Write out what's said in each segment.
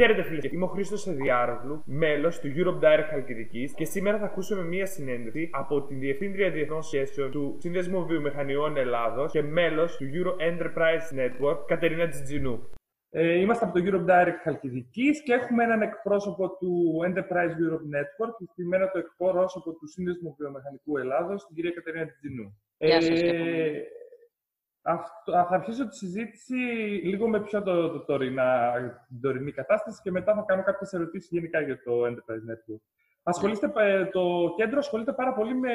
Χαίρετε φίλε, είμαι ο Χρήστος Εδιάρογλου, μέλος του Europe Direct Χαλκιδικής και σήμερα θα ακούσουμε μία συνέντευξη από την Διευθύντρια Διεθνών Σχέσεων του Σύνδεσμου Βιομηχανιών Ελλάδος και μέλος του Euro Enterprise Network, Κατερίνα Τζιτζινού. Ε, είμαστε από το Europe Direct Χαλκιδικής και έχουμε έναν εκπρόσωπο του Enterprise Europe Network, συγκεκριμένα το εκπρόσωπο του Σύνδεσμου Βιομηχανικού Ελλάδος, την κυρία Κατερίνα Τζιτζινού. Ε, αυτό, θα αρχίσω τη συζήτηση λίγο με πιο το, το, τωρινά, την τωρινή κατάσταση και μετά θα κάνω κάποιες ερωτήσεις γενικά για το Enterprise Network. Ασχολείστε, ε, το κέντρο ασχολείται πάρα πολύ με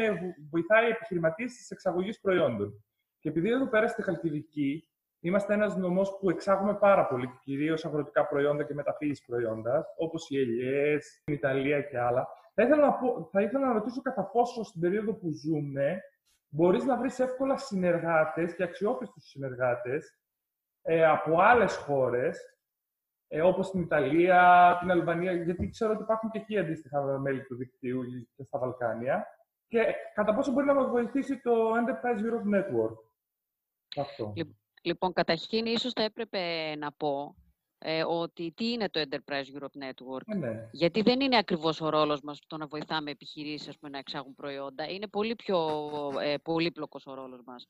βοηθάει επιχειρηματίες της εξαγωγής προϊόντων. Και επειδή εδώ πέρα στη Χαλκιδική είμαστε ένας νομός που εξάγουμε πάρα πολύ, κυρίως αγροτικά προϊόντα και μεταφύγης προϊόντα, όπως οι ελιές, η Ιταλία και άλλα, θα ήθελα, να πω, θα ήθελα να ρωτήσω κατά πόσο στην περίοδο που ζούμε μπορείς να βρεις εύκολα συνεργάτες και αξιόπιστους συνεργάτες ε, από άλλες χώρες, ε, όπως την Ιταλία, την Αλβανία, γιατί ξέρω ότι υπάρχουν και εκεί αντίστοιχα μέλη του δικτύου και στα Βαλκάνια. Και κατά πόσο μπορεί να μας βοηθήσει το Enterprise Europe Network. Αυτό; Λοιπόν, καταρχήν, ίσως θα έπρεπε να πω ε, ότι τι είναι το Enterprise Europe Network; Ε, ναι. Γιατί δεν είναι ακριβώς ο ρόλος μας το να βοηθάμε επιχειρήσεις πούμε, να εξάγουν προϊόντα. Είναι πολύ πιο ε, πολύπλοκος ο ρόλος μας.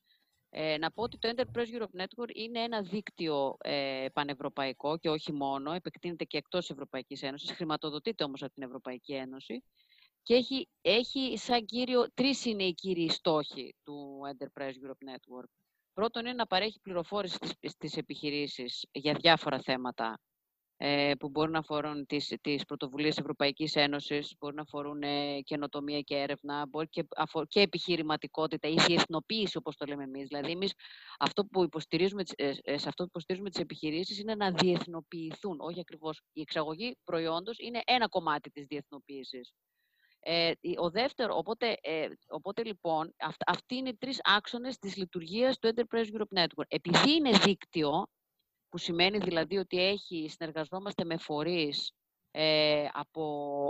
Ε, να πω ότι το Enterprise Europe Network είναι ένα δίκτυο ε, πανευρωπαϊκό και όχι μόνο, επεκτείνεται και εκτός Ευρωπαϊκής Ένωσης, χρηματοδοτείται όμως από την Ευρωπαϊκή Ένωση και έχει, έχει σαν κύριο, τρεις είναι οι κύριοι στόχοι του Enterprise Europe Network. Πρώτον είναι να παρέχει πληροφόρηση στις, στις επιχειρήσεις για διάφορα θέματα ε, που μπορούν να αφορούν τις, τις πρωτοβουλίες Ευρωπαϊκής Ένωσης, μπορούν να αφορούν ε, καινοτομία και έρευνα, μπορεί και, και επιχειρηματικότητα ή διεθνοποίηση, όπως το λέμε εμείς. Δηλαδή, εμείς αυτό που υποστηρίζουμε, ε, ε, σε αυτό που υποστηρίζουμε τις επιχειρήσεις είναι να διεθνοποιηθούν. Όχι ακριβώς η εξαγωγή προϊόντος είναι ένα κομμάτι της διεθνοποίησης. Ε, ο δεύτερο, οπότε, ε, οπότε λοιπόν, αυ, αυτοί είναι οι τρεις άξονες της λειτουργίας του Enterprise Europe Network. Επειδή είναι δίκτυο, που σημαίνει δηλαδή ότι έχει, συνεργαζόμαστε με φορείς ε, από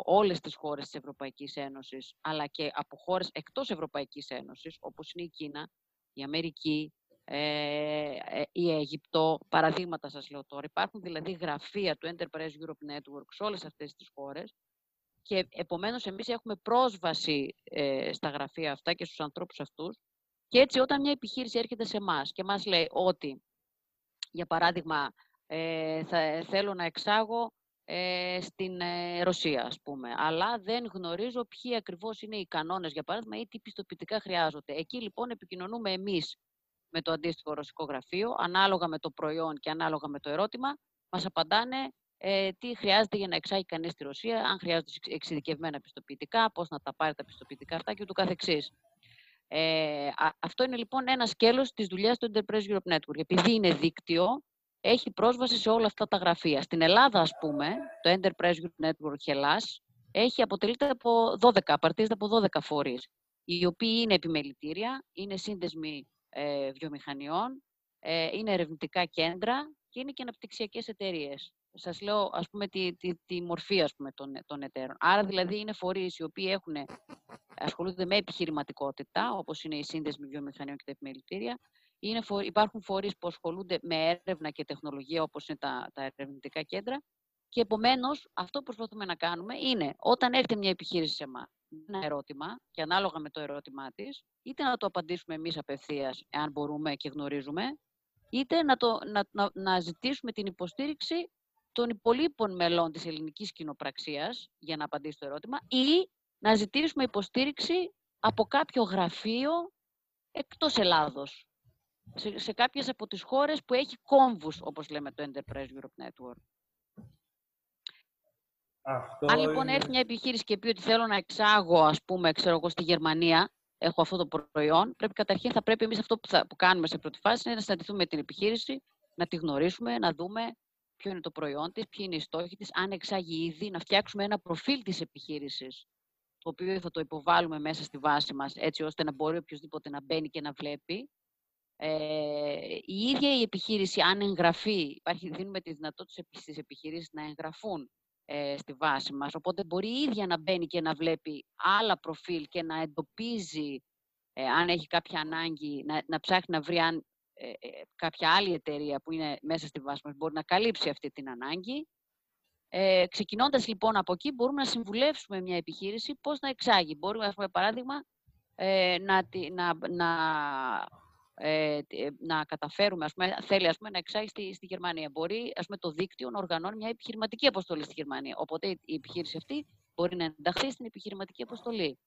όλες τις χώρες της Ευρωπαϊκής Ένωσης, αλλά και από χώρες εκτός Ευρωπαϊκής Ένωσης, όπως είναι η Κίνα, η Αμερική, ε, ε η Αίγυπτο, παραδείγματα σας λέω τώρα. Υπάρχουν δηλαδή γραφεία του Enterprise Europe Network σε όλες αυτές τις χώρες και επομένως εμείς έχουμε πρόσβαση ε, στα γραφεία αυτά και στους ανθρώπους αυτούς και έτσι όταν μια επιχείρηση έρχεται σε εμάς και μας λέει ότι, για παράδειγμα, ε, θα, θέλω να εξάγω ε, στην ε, Ρωσία, ας πούμε, αλλά δεν γνωρίζω ποιοι ακριβώς είναι οι κανόνες, για παράδειγμα, ή τι πιστοποιητικά χρειάζονται. Εκεί λοιπόν επικοινωνούμε εμείς με το αντίστοιχο ρωσικό γραφείο, ανάλογα με το προϊόν και ανάλογα με το ερώτημα, μας απαντάνε ε, τι χρειάζεται για να εξάγει κανείς στη Ρωσία, αν χρειάζονται εξειδικευμένα πιστοποιητικά, πώς να τα πάρει τα πιστοποιητικά αυτά και ούτω καθεξής. Ε, αυτό είναι λοιπόν ένα σκέλος της δουλειάς του Enterprise Europe Network. Επειδή είναι δίκτυο, έχει πρόσβαση σε όλα αυτά τα γραφεία. Στην Ελλάδα, ας πούμε, το Enterprise Europe Network Hellas έχει αποτελείται από 12, απαρτίζεται από 12 φορείς, οι οποίοι είναι επιμελητήρια, είναι σύνδεσμοι ε, βιομηχανιών, ε, είναι ερευνητικά κέντρα και είναι και αναπτυξιακές εταιρείες σας λέω ας πούμε τη, τη, τη μορφή ας πούμε, των, των εταίρων. Άρα δηλαδή είναι φορείς οι οποίοι έχουν, ασχολούνται με επιχειρηματικότητα, όπως είναι οι σύνδεσμοι βιομηχανιών και τα επιμελητήρια. Είναι φο, υπάρχουν φορείς που ασχολούνται με έρευνα και τεχνολογία, όπως είναι τα, τα ερευνητικά κέντρα. Και επομένως, αυτό που προσπαθούμε να κάνουμε είναι όταν έρθει μια επιχείρηση σε εμάς, ένα ερώτημα και ανάλογα με το ερώτημά της, είτε να το απαντήσουμε εμείς απευθείας, εάν μπορούμε και γνωρίζουμε, είτε να, το, να, να, να ζητήσουμε την υποστήριξη των υπολείπων μελών της ελληνικής κοινοπραξίας, για να απαντήσει το ερώτημα, ή να ζητήσουμε υποστήριξη από κάποιο γραφείο εκτός Ελλάδος, σε, σε κάποιες από τις χώρες που έχει κόμβους, όπως λέμε το Enterprise Europe Network. Αυτό Αν λοιπόν έρθει μια επιχείρηση και πει ότι θέλω να εξάγω, ας πούμε, ξέρω εγώ, στη Γερμανία, έχω αυτό το προϊόν, πρέπει καταρχήν θα πρέπει εμείς αυτό που, θα, που κάνουμε σε πρώτη φάση είναι να συναντηθούμε με την επιχείρηση, να τη γνωρίσουμε, να δούμε ποιο είναι το προϊόν της, ποιοι είναι οι στόχοι της, αν εξάγει ήδη, να φτιάξουμε ένα προφίλ της επιχείρησης, το οποίο θα το υποβάλουμε μέσα στη βάση μας, έτσι ώστε να μπορεί οποιοδήποτε να μπαίνει και να βλέπει. Ε, η ίδια η επιχείρηση, αν εγγραφεί, υπάρχει, δίνουμε τη δυνατότητα στις επιχειρήσεις να εγγραφούν ε, στη βάση μας, οπότε μπορεί η ίδια να μπαίνει και να βλέπει άλλα προφίλ και να εντοπίζει ε, αν έχει κάποια ανάγκη, να, να ψάχνει να βρει αν ε, ε, κάποια άλλη εταιρεία που είναι μέσα στη βάση μας μπορεί να καλύψει αυτή την ανάγκη Ε, Ξεκινώντας λοιπόν από εκεί, μπορούμε να συμβουλεύσουμε μια επιχείρηση πώς να εξάγει. Μπορούμε, ας πούμε, παράδειγμα, ε, να, να, να, ε, να καταφέρουμε, ας πούμε, θέλει ας πούμε, να εξάγει στη, στη Γερμανία. Μπορεί ας πούμε, το δίκτυο να οργανώνει μια επιχειρηματική αποστολή στη Γερμανία. Οπότε η επιχείρηση αυτή μπορεί να ενταχθεί στην επιχειρηματική αποστολή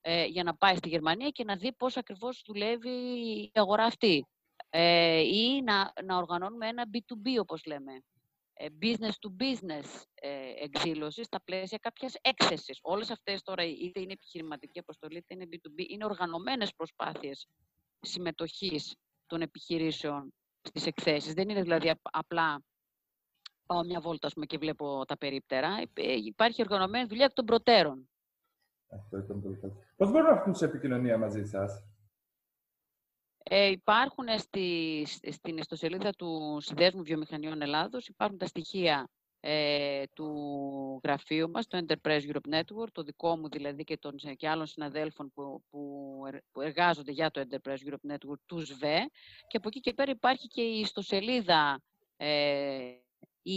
ε, για να πάει στη Γερμανία και να δει πώς ακριβώς δουλεύει η αγορά αυτή. Ε, ή να, να οργανώνουμε ένα B2B, όπως λέμε. Ε, business to business ε, εκδήλωση στα πλαίσια κάποιας έκθεσης. Όλες αυτές τώρα, είτε είναι επιχειρηματική αποστολή, είτε είναι B2B, είναι οργανωμένες προσπάθειες συμμετοχής των επιχειρήσεων στις εκθέσεις. Δεν είναι δηλαδή απλά πάω μια βόλτα πούμε, και βλέπω τα περίπτερα. Ε, υπάρχει οργανωμένη δουλειά εκ των προτέρων. Αυτό ήταν πολύ καλό. Πώς μπορούν να έρθουν σε επικοινωνία μαζί σας; Ε, υπάρχουν στη, στην ιστοσελίδα του Συνδέσμου Βιομηχανιών Ελλάδος, υπάρχουν τα στοιχεία ε, του γραφείου μας, το Enterprise Europe Network, το δικό μου δηλαδή και των και άλλων συναδέλφων που, που, εργάζονται για το Enterprise Europe Network, του ΣΒΕ. Και από εκεί και πέρα υπάρχει και η ιστοσελίδα ε,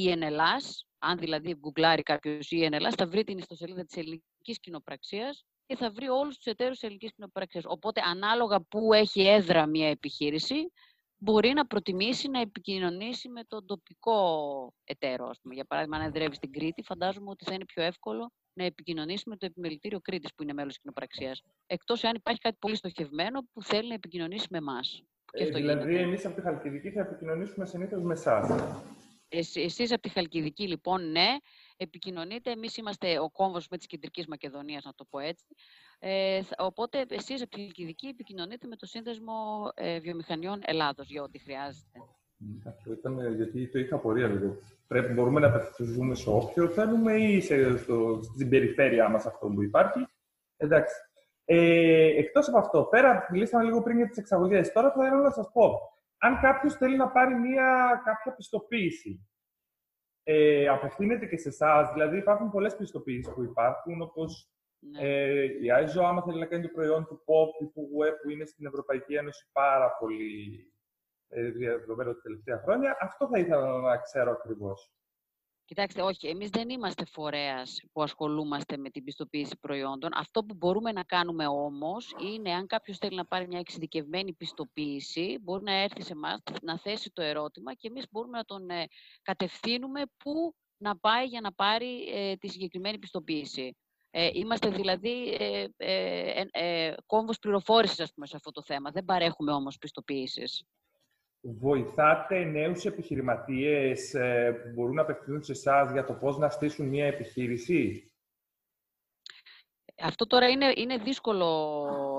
ENLAS, αν δηλαδή γκουγκλάρει κάποιος ENLAS, θα βρει την ιστοσελίδα της ελληνικής κοινοπραξίας και θα βρει όλους τους εταίρους της ελληνικής κοινοπραξίας. Οπότε, ανάλογα που έχει έδρα μια επιχείρηση, μπορεί να προτιμήσει να επικοινωνήσει με τον τοπικό εταίρο. Ας πούμε. Για παράδειγμα, αν εδρεύει στην Κρήτη, φαντάζομαι ότι θα είναι πιο εύκολο να επικοινωνήσει με το επιμελητήριο Κρήτης, που είναι μέλος της κοινοπραξία. Εκτός αν υπάρχει κάτι πολύ στοχευμένο που θέλει να επικοινωνήσει με εμάς. Ε, δηλαδή, εμείς από τη Χαλκιδική θα επικοινωνήσουμε συνήθως με εσάς. Εσείς από τη Χαλκιδική, λοιπόν, ναι, επικοινωνείτε. Εμείς είμαστε ο κόμβος με της Κεντρικής Μακεδονίας, να το πω έτσι. Ε, οπότε, εσείς από τη Χαλκιδική επικοινωνείτε με το Σύνδεσμο ε, Βιομηχανιών Ελλάδος για ό,τι χρειάζεται. Αυτό ήταν γιατί το είχα απορία λίγο. Πρέπει, μπορούμε να απευθυνθούμε σε όποιο θέλουμε ή σε, στο, στην περιφέρειά μας αυτό που υπάρχει. Εντάξει. Ε, εκτός από αυτό, πέρα, μιλήσαμε λίγο πριν για τις εξαγωγές. Τώρα θα ήθελα να σας πω αν κάποιος θέλει να πάρει μια κάποια πιστοποίηση, ε, απευθύνεται και σε εσάς. Δηλαδή, υπάρχουν πολλές πιστοποίησει που υπάρχουν, όπως ναι. ε, η ISO, άμα θέλει να κάνει το προϊόν του POP ή του WEB, που είναι στην Ευρωπαϊκή Ένωση πάρα πολύ ε, διαδεδομένο τα τελευταία χρόνια. Αυτό θα ήθελα να ξέρω ακριβώς. Κοιτάξτε, όχι, εμείς δεν είμαστε φορέας που ασχολούμαστε με την πιστοποίηση προϊόντων. Αυτό που μπορούμε να κάνουμε όμως είναι, αν κάποιος θέλει να πάρει μια εξειδικευμένη πιστοποίηση, μπορεί να έρθει σε εμάς να θέσει το ερώτημα και εμείς μπορούμε να τον ε, κατευθύνουμε πού να πάει για να πάρει ε, τη συγκεκριμένη πιστοποίηση. Ε, είμαστε δηλαδή ε, ε, ε, κόμβος πληροφόρησης, ας πούμε, σε αυτό το θέμα. Δεν παρέχουμε όμως πιστοποίησεις βοηθάτε νέους επιχειρηματίες ε, που μπορούν να απευθυνθούν σε εσάς για το πώς να στήσουν μια επιχείρηση; Αυτό τώρα είναι, είναι δύσκολο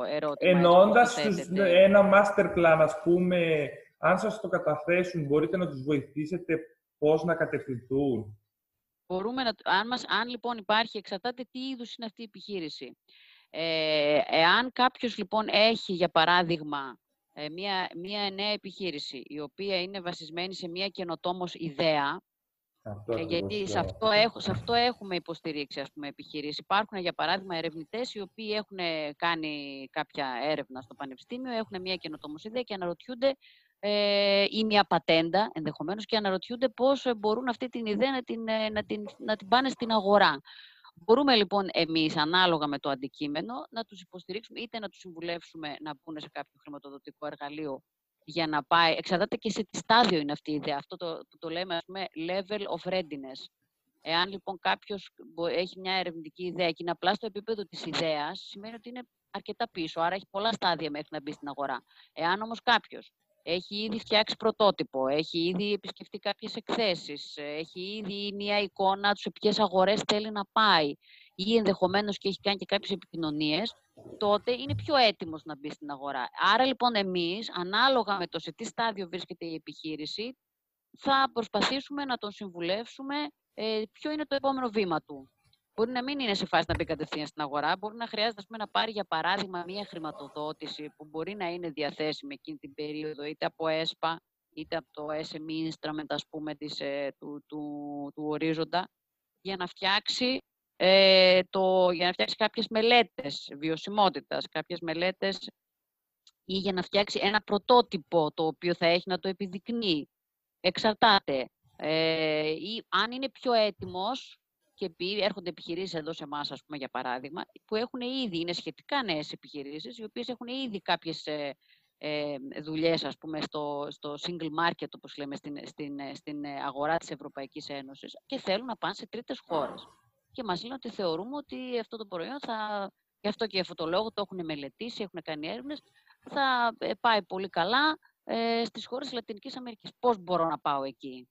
ερώτημα. Εννοώντας ένα master plan, ας πούμε, αν σας το καταθέσουν, μπορείτε να τους βοηθήσετε πώς να κατευθυνθούν; Μπορούμε να, αν, μας, αν λοιπόν υπάρχει, εξαρτάται τι είδους είναι αυτή η επιχείρηση. Ε, εάν κάποιος λοιπόν έχει, για παράδειγμα, ε, μια, μια νέα επιχείρηση, η οποία είναι βασισμένη σε μια καινοτόμως ιδέα, αυτό, ε, γιατί σε αυτό, έχω, σε αυτό έχουμε υποστηρίξει ας πούμε, επιχειρήσεις. Υπάρχουν, για παράδειγμα, ερευνητές οι οποίοι έχουν κάνει κάποια έρευνα στο πανεπιστήμιο, έχουν μια καινοτόμως ιδέα και αναρωτιούνται ε, ή μια πατέντα ενδεχομένως και αναρωτιούνται πώς μπορούν αυτή την ιδέα να την, ε, να την, να την πάνε στην αγορά. Μπορούμε λοιπόν εμείς, ανάλογα με το αντικείμενο, να τους υποστηρίξουμε είτε να τους συμβουλεύσουμε να μπουν σε κάποιο χρηματοδοτικό εργαλείο για να πάει. Εξαρτάται και σε τι στάδιο είναι αυτή η ιδέα. Αυτό το, το, το λέμε, ας πούμε, level of readiness. Εάν λοιπόν κάποιος έχει μια ερευνητική ιδέα και είναι απλά στο επίπεδο της ιδέας, σημαίνει ότι είναι αρκετά πίσω. Άρα έχει πολλά στάδια μέχρι να μπει στην αγορά. Εάν όμως κάποιος έχει ήδη φτιάξει πρωτότυπο, έχει ήδη επισκεφτεί κάποιες εκθέσεις, έχει ήδη μια εικόνα του σε ποιες αγορές θέλει να πάει ή ενδεχομένως και έχει κάνει και κάποιες επικοινωνίες, τότε είναι πιο έτοιμος να μπει στην αγορά. Άρα λοιπόν εμείς, ανάλογα με το σε τι στάδιο βρίσκεται η επιχείρηση, θα προσπαθήσουμε να τον συμβουλεύσουμε ε, ποιο είναι το επόμενο βήμα του. Μπορεί να μην είναι σε φάση να μπει κατευθείαν στην αγορά. Μπορεί να χρειάζεται πούμε, να πάρει, για παράδειγμα, μια χρηματοδότηση που μπορεί να είναι διαθέσιμη εκείνη την περίοδο, είτε από ΕΣΠΑ, είτε από το SME Instrument, ας πούμε, της, ε, του, του, του ορίζοντα, για να φτιάξει, ε, το, για να φτιάξει κάποιες μελέτες βιωσιμότητας, κάποιες μελέτες ή για να φτιάξει ένα πρωτότυπο το οποίο θα έχει να το επιδεικνύει. Εξαρτάται. Ε, ή αν είναι πιο έτοιμος και πει, έρχονται επιχειρήσεις εδώ σε εμάς, ας πούμε, για παράδειγμα, που έχουν ήδη, είναι σχετικά νέες επιχειρήσεις, οι οποίες έχουν ήδη κάποιες ε, ε, δουλειές, ας πούμε, στο, στο single market, όπως λέμε, στην, στην, στην αγορά της Ευρωπαϊκής Ένωσης και θέλουν να πάνε σε τρίτες χώρες. Και μας λένε ότι θεωρούμε ότι αυτό το προϊόν θα, γι' αυτό και για αυτό το λόγο το έχουν μελετήσει, έχουν κάνει έρευνες, θα ε, πάει πολύ καλά ε, στις χώρες της Λατινικής Αμερικής. Πώς μπορώ να πάω εκεί;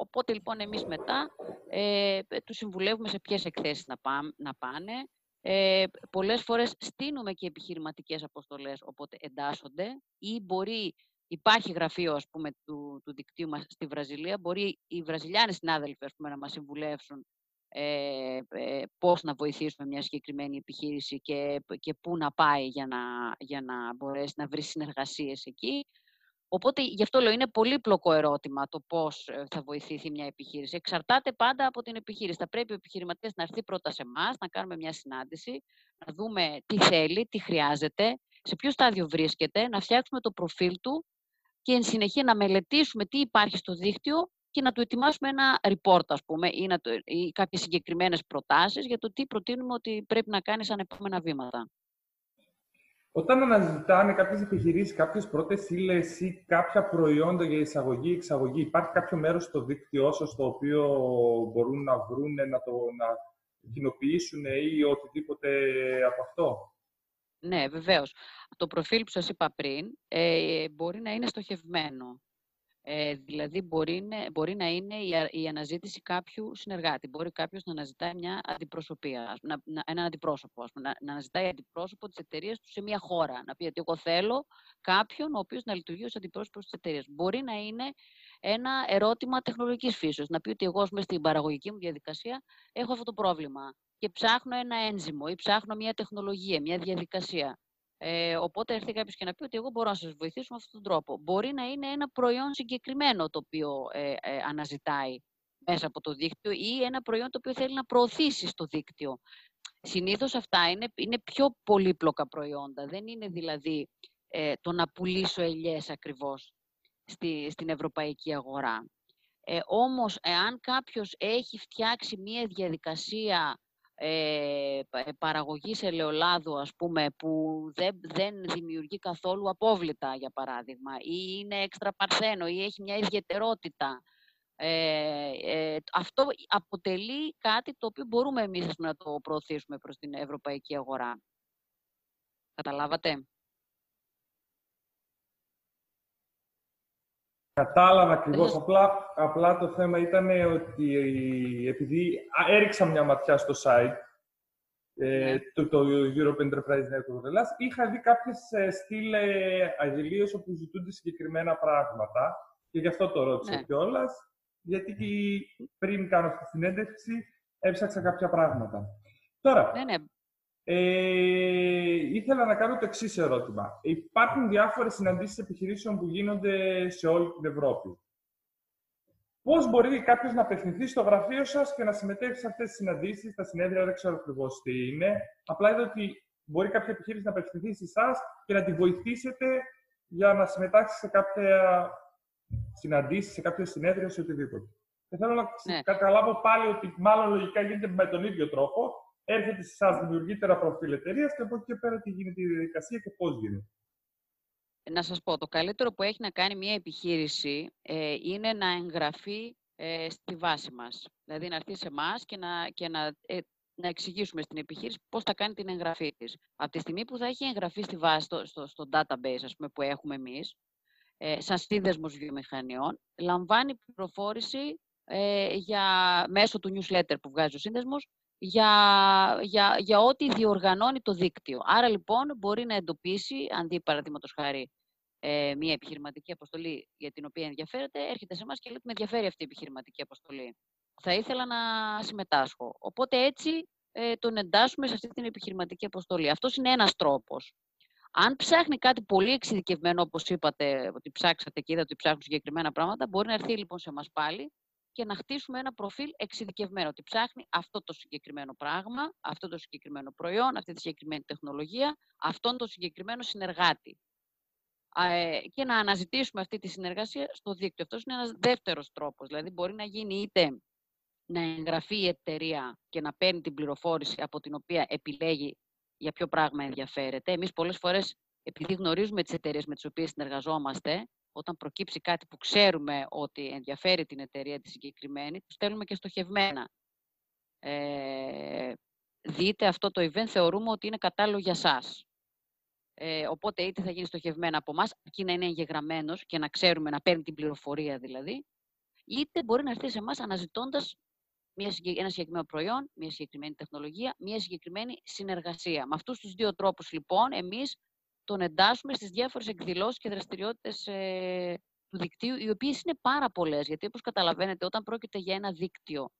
Οπότε λοιπόν εμείς μετά ε, τους συμβουλεύουμε σε ποιες εκθέσεις να, να πάνε. Ε, πολλές φορές στείνουμε και επιχειρηματικές αποστολές, οπότε εντάσσονται ή μπορεί, υπάρχει γραφείο ας πούμε, του, του δικτύου μας στη Βραζιλία, μπορεί οι Βραζιλιάνοι συνάδελφοι ας πούμε, να μας συμβουλεύσουν ε, ε, πώς να βοηθήσουμε μια συγκεκριμένη επιχείρηση και, και πού να πάει για να, για να μπορέσει να βρει συνεργασίες εκεί. Οπότε γι' αυτό λέω είναι πολύπλοκο ερώτημα το πώς ε, θα βοηθήσει μια επιχείρηση. Εξαρτάται πάντα από την επιχείρηση. Θα πρέπει ο επιχειρηματίας να έρθει πρώτα σε εμάς, να κάνουμε μια συνάντηση, να δούμε τι θέλει, τι χρειάζεται, σε ποιο στάδιο βρίσκεται, να φτιάξουμε το προφίλ του και εν συνεχεία να μελετήσουμε τι υπάρχει στο δίκτυο και να του ετοιμάσουμε ένα report, ας πούμε, ή, να το, ή κάποιες συγκεκριμένες προτάσεις για το τι προτείνουμε ότι πρέπει να κάνει σαν επόμενα βήματα. Όταν αναζητάνε κάποιες επιχειρήσεις, κάποιες πρώτες ύλες ή κάποια προϊόντα για εισαγωγή ή εξαγωγή, υπάρχει κάποιο μέρος στο δίκτυό σας στο οποίο μπορούν να βρουν, να το να κοινοποιήσουν ή οτιδήποτε από αυτό; Ναι, βεβαίως. Το προφίλ που σας είπα πριν ε, μπορεί να είναι στοχευμένο. Ε, δηλαδή, μπορεί, μπορεί να είναι η, η αναζήτηση κάποιου συνεργάτη. Μπορεί κάποιος να αναζητάει μια αντιπροσωπεία, να, να, έναν αντιπρόσωπο, ας πούμε, να, να αναζητάει αντιπρόσωπο της εταιρείας του σε μια χώρα. Να πει ότι εγώ θέλω κάποιον ο οποίος να λειτουργεί ως αντιπρόσωπος της εταιρείας. Μπορεί να είναι ένα ερώτημα τεχνολογικής φύσεως. Να πει ότι εγώ, μέσα στην παραγωγική μου διαδικασία, έχω αυτό το πρόβλημα και ψάχνω ένα ένζυμο ή ψάχνω μια τεχνολογία, μια διαδικασία. Ε, οπότε έρθει κάποιος και να πει ότι εγώ μπορώ να σας βοηθήσω με αυτόν τον τρόπο. Μπορεί να είναι ένα προϊόν συγκεκριμένο το οποίο ε, ε, αναζητάει μέσα από το δίκτυο ή ένα προϊόν το οποίο θέλει να προωθήσει στο δίκτυο. Συνήθως αυτά είναι, είναι πιο πολύπλοκα προϊόντα. Δεν είναι δηλαδή ε, το να πουλήσω ελιές ακριβώς στη, στην ευρωπαϊκή αγορά. Ε, όμως, εάν κάποιος έχει φτιάξει μία διαδικασία ε, ε, παραγωγής ελαιολάδου, ας πούμε, που δεν, δεν δημιουργεί καθόλου απόβλητα, για παράδειγμα, ή είναι έξτρα παρθένο ή έχει μια ιδιαιτερότητα. Ε, ε, αυτό αποτελεί κάτι το οποίο μπορούμε εμείς να το προωθήσουμε προς την ευρωπαϊκή αγορά. Καταλάβατε; Κατάλαβα ακριβώς. Απλά, απλά το θέμα ήταν ότι επειδή έριξα μια ματιά στο site ε, ναι. το, το Europe Enterprise Network Ελλάς, είχα δει κάποιες ε, στήλε αγγελίες όπου ζητούνται συγκεκριμένα πράγματα και γι' αυτό το ρώτησα ναι. κιόλας, γιατί πριν κάνω αυτή τη συνέντευξη έψαξα κάποια πράγματα. Τώρα, ναι, ναι. Ε, ήθελα να κάνω το εξής ερώτημα. Υπάρχουν διάφορες συναντήσεις επιχειρήσεων που γίνονται σε όλη την Ευρώπη. Πώς μπορεί κάποιος να απευθυνθεί στο γραφείο σας και να συμμετέχει σε αυτές τις συναντήσεις, τα συνέδρια δεν ξέρω ακριβώς τι είναι. Απλά είδα ότι μπορεί κάποια επιχείρηση να απευθυνθεί σε εσάς και να τη βοηθήσετε για να συμμετάξει σε κάποια συναντήσεις, σε κάποια συνέδρια, σε οτιδήποτε. Και θέλω να ναι. καταλάβω πάλι ότι μάλλον λογικά γίνεται με τον ίδιο τρόπο, έρχεται σε εσάς, δημιουργείται ένα προφίλ εταιρείας και από εκεί και πέρα τι γίνεται η διαδικασία και πώς γίνεται. Να σας πω, το καλύτερο που έχει να κάνει μια επιχείρηση ε, είναι να εγγραφεί ε, στη βάση μας. Δηλαδή να έρθει σε εμάς και, να, και να, ε, να εξηγήσουμε στην επιχείρηση πώς θα κάνει την εγγραφή της. Από τη στιγμή που θα έχει εγγραφεί στη βάση, στο, στο, στο database ας πούμε, που έχουμε εμείς, ε, σαν σύνδεσμος βιομηχανιών, λαμβάνει πληροφόρηση ε, για, μέσω του newsletter που βγάζει ο σύνδεσμος για, για, για ό,τι διοργανώνει το δίκτυο. Άρα λοιπόν μπορεί να εντοπίσει, αντί παραδείγματος χάρη ε, μια επιχειρηματική αποστολή για την οποία ενδιαφέρεται, έρχεται σε εμάς και λέει με ενδιαφέρει αυτή η επιχειρηματική αποστολή. Θα ήθελα να συμμετάσχω. Οπότε έτσι ε, τον εντάσσουμε σε αυτή την επιχειρηματική αποστολή. Αυτός είναι ένας τρόπος. Αν ψάχνει κάτι πολύ εξειδικευμένο, όπως είπατε, ότι ψάξατε και είδατε ότι ψάχνουν συγκεκριμένα πράγματα, μπορεί να έρθει λοιπόν σε εμάς πάλι και να χτίσουμε ένα προφίλ εξειδικευμένο, ότι ψάχνει αυτό το συγκεκριμένο πράγμα, αυτό το συγκεκριμένο προϊόν, αυτή τη συγκεκριμένη τεχνολογία, αυτόν τον συγκεκριμένο συνεργάτη. ε, και να αναζητήσουμε αυτή τη συνεργασία στο δίκτυο. Αυτός είναι ένας δεύτερος τρόπος. Δηλαδή μπορεί να γίνει είτε να εγγραφεί η εταιρεία και να παίρνει την πληροφόρηση από την οποία επιλέγει για ποιο πράγμα ενδιαφέρεται. Εμείς πολλές φορές, επειδή γνωρίζουμε τις εταιρείες με τις οποίες συνεργαζόμαστε, όταν προκύψει κάτι που ξέρουμε ότι ενδιαφέρει την εταιρεία τη συγκεκριμένη, του στέλνουμε και στοχευμένα. Ε, δείτε αυτό το event, θεωρούμε ότι είναι κατάλληλο για σας. Ε, οπότε είτε θα γίνει στοχευμένα από εμάς, αρκεί να είναι εγγεγραμμένος και να ξέρουμε να παίρνει την πληροφορία δηλαδή, είτε μπορεί να έρθει σε εμάς αναζητώντας ένα συγκεκριμένο προϊόν, μια συγκεκριμένη τεχνολογία, μια συγκεκριμένη συνεργασία. Με αυτούς τους δύο τρόπους, λοιπόν, εμείς τον εντάσσουμε στις διάφορες εκδηλώσεις και δραστηριότητες ε, του δικτύου, οι οποίες είναι πάρα πολλές. Γιατί, όπως καταλαβαίνετε, όταν πρόκειται για ένα δίκτυο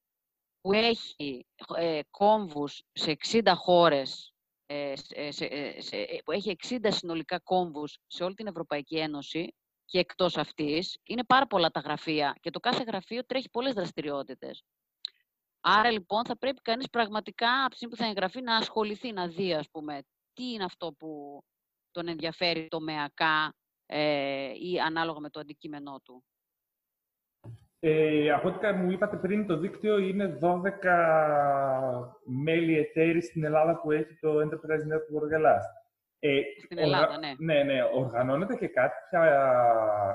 που έχει ε, κόμβους σε 60 χώρες, ε, σε, ε, σε, ε, που έχει 60 συνολικά κόμβους σε όλη την Ευρωπαϊκή Ένωση και εκτός αυτής, είναι πάρα πολλά τα γραφεία και το κάθε γραφείο τρέχει πολλές δραστηριότητες. Άρα λοιπόν θα πρέπει κανείς πραγματικά από τη στιγμή που θα εγγραφεί να ασχοληθεί, να δει ας πούμε τι είναι αυτό που τον ενδιαφέρει τομεακά ε, ή ανάλογα με το αντικείμενό του; Ε, από ό,τι μου είπατε πριν, το δίκτυο είναι 12 μέλη εταίροι στην Ελλάδα που έχει το Enterprise Network Ελλάς. Ε, στην Ελλάδα, ναι. Ναι, ναι. Οργανώνεται και κάποια